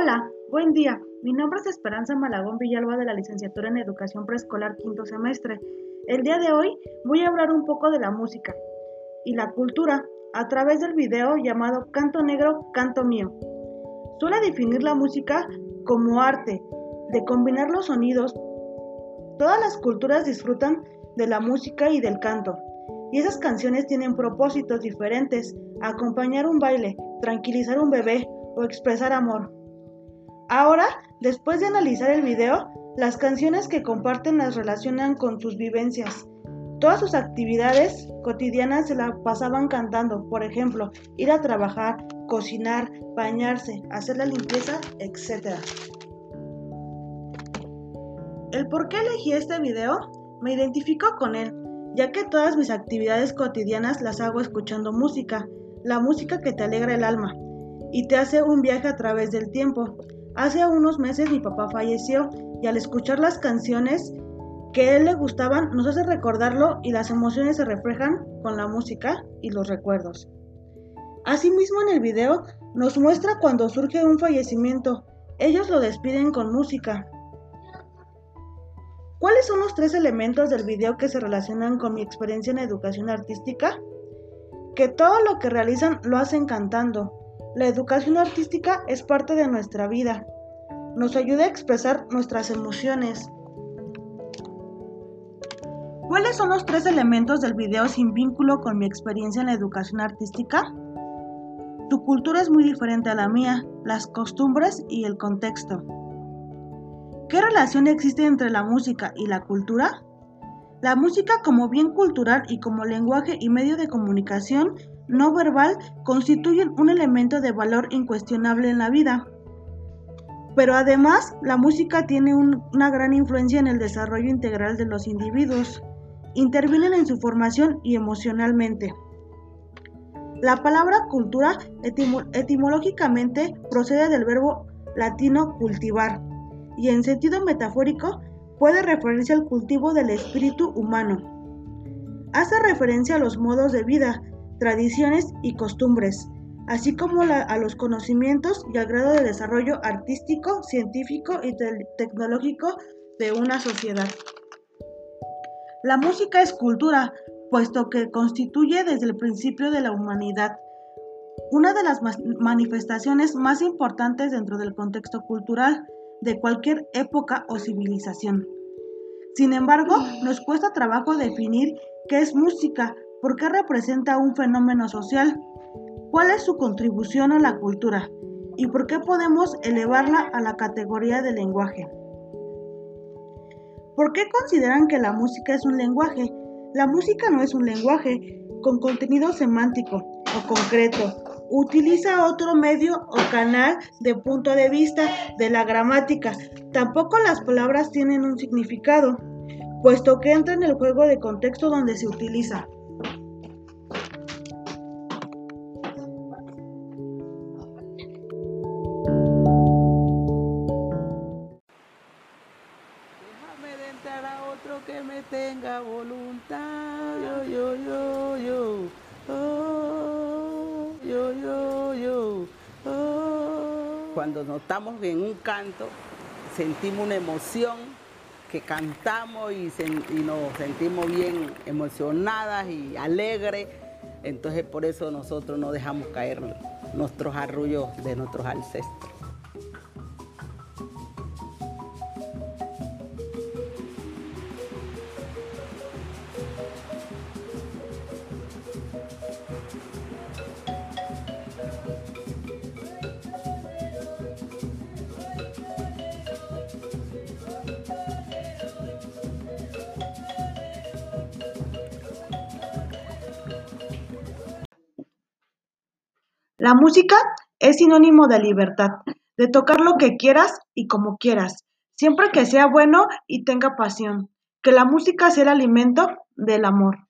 Hola, buen día. Mi nombre es Esperanza Malagón Villalba de la licenciatura en Educación Preescolar quinto semestre. El día de hoy voy a hablar un poco de la música y la cultura a través del video llamado Canto Negro, Canto Mío. Suele definir la música como arte, de combinar los sonidos. Todas las culturas disfrutan de la música y del canto, y esas canciones tienen propósitos diferentes, acompañar un baile, tranquilizar un bebé o expresar amor. Ahora, después de analizar el video, las canciones que comparten las relacionan con sus vivencias. Todas sus actividades cotidianas se la pasaban cantando, por ejemplo, ir a trabajar, cocinar, bañarse, hacer la limpieza, etc. El por qué elegí este video, me identifico con él, ya que todas mis actividades cotidianas las hago escuchando música, la música que te alegra el alma y te hace un viaje a través del tiempo. Hace unos meses mi papá falleció y al escuchar las canciones que él le gustaban nos hace recordarlo y las emociones se reflejan con la música y los recuerdos. Asimismo en el video nos muestra cuando surge un fallecimiento. Ellos lo despiden con música. ¿Cuáles son los tres elementos del video que se relacionan con mi experiencia en educación artística? Que todo lo que realizan lo hacen cantando, la educación artística es parte de nuestra vida. Nos ayuda a expresar nuestras emociones. ¿Cuáles son los tres elementos del video sin vínculo con mi experiencia en la educación artística? Tu cultura es muy diferente a la mía, las costumbres y el contexto. ¿Qué relación existe entre la música y la cultura? La música como bien cultural y como lenguaje y medio de comunicación no verbal constituyen un elemento de valor incuestionable en la vida. Pero además, la música tiene una gran influencia en el desarrollo integral de los individuos. Intervienen en su formación y emocionalmente. La palabra cultura etimológicamente procede del verbo latino cultivar y en sentido metafórico puede referirse al cultivo del espíritu humano. Hace referencia a los modos de vida, tradiciones y costumbres, así como a los conocimientos y al grado de desarrollo artístico, científico y tecnológico de una sociedad. La música es cultura, puesto que constituye desde el principio de la humanidad una de las manifestaciones más importantes dentro del contexto cultural de cualquier época o civilización. Sin embargo, nos cuesta trabajo definir qué es música, ¿Por qué representa un fenómeno social? ¿Cuál es su contribución a la cultura? ¿Y por qué podemos elevarla a la categoría de lenguaje? ¿Por qué consideran que la música es un lenguaje? La música no es un lenguaje con contenido semántico o concreto. Utiliza otro medio o canal de punto de vista de la gramática. Tampoco las palabras tienen un significado, puesto que entra en el juego de contexto donde se utiliza. Oh. Oh. Cuando notamos en un canto, sentimos una emoción que cantamos y nos sentimos bien emocionadas y alegres. Entonces por eso nosotros no dejamos caer nuestros arrullos de nuestros ancestros. La música es sinónimo de libertad, de tocar lo que quieras y como quieras, siempre que sea bueno y tenga pasión. Que la música sea el alimento del amor.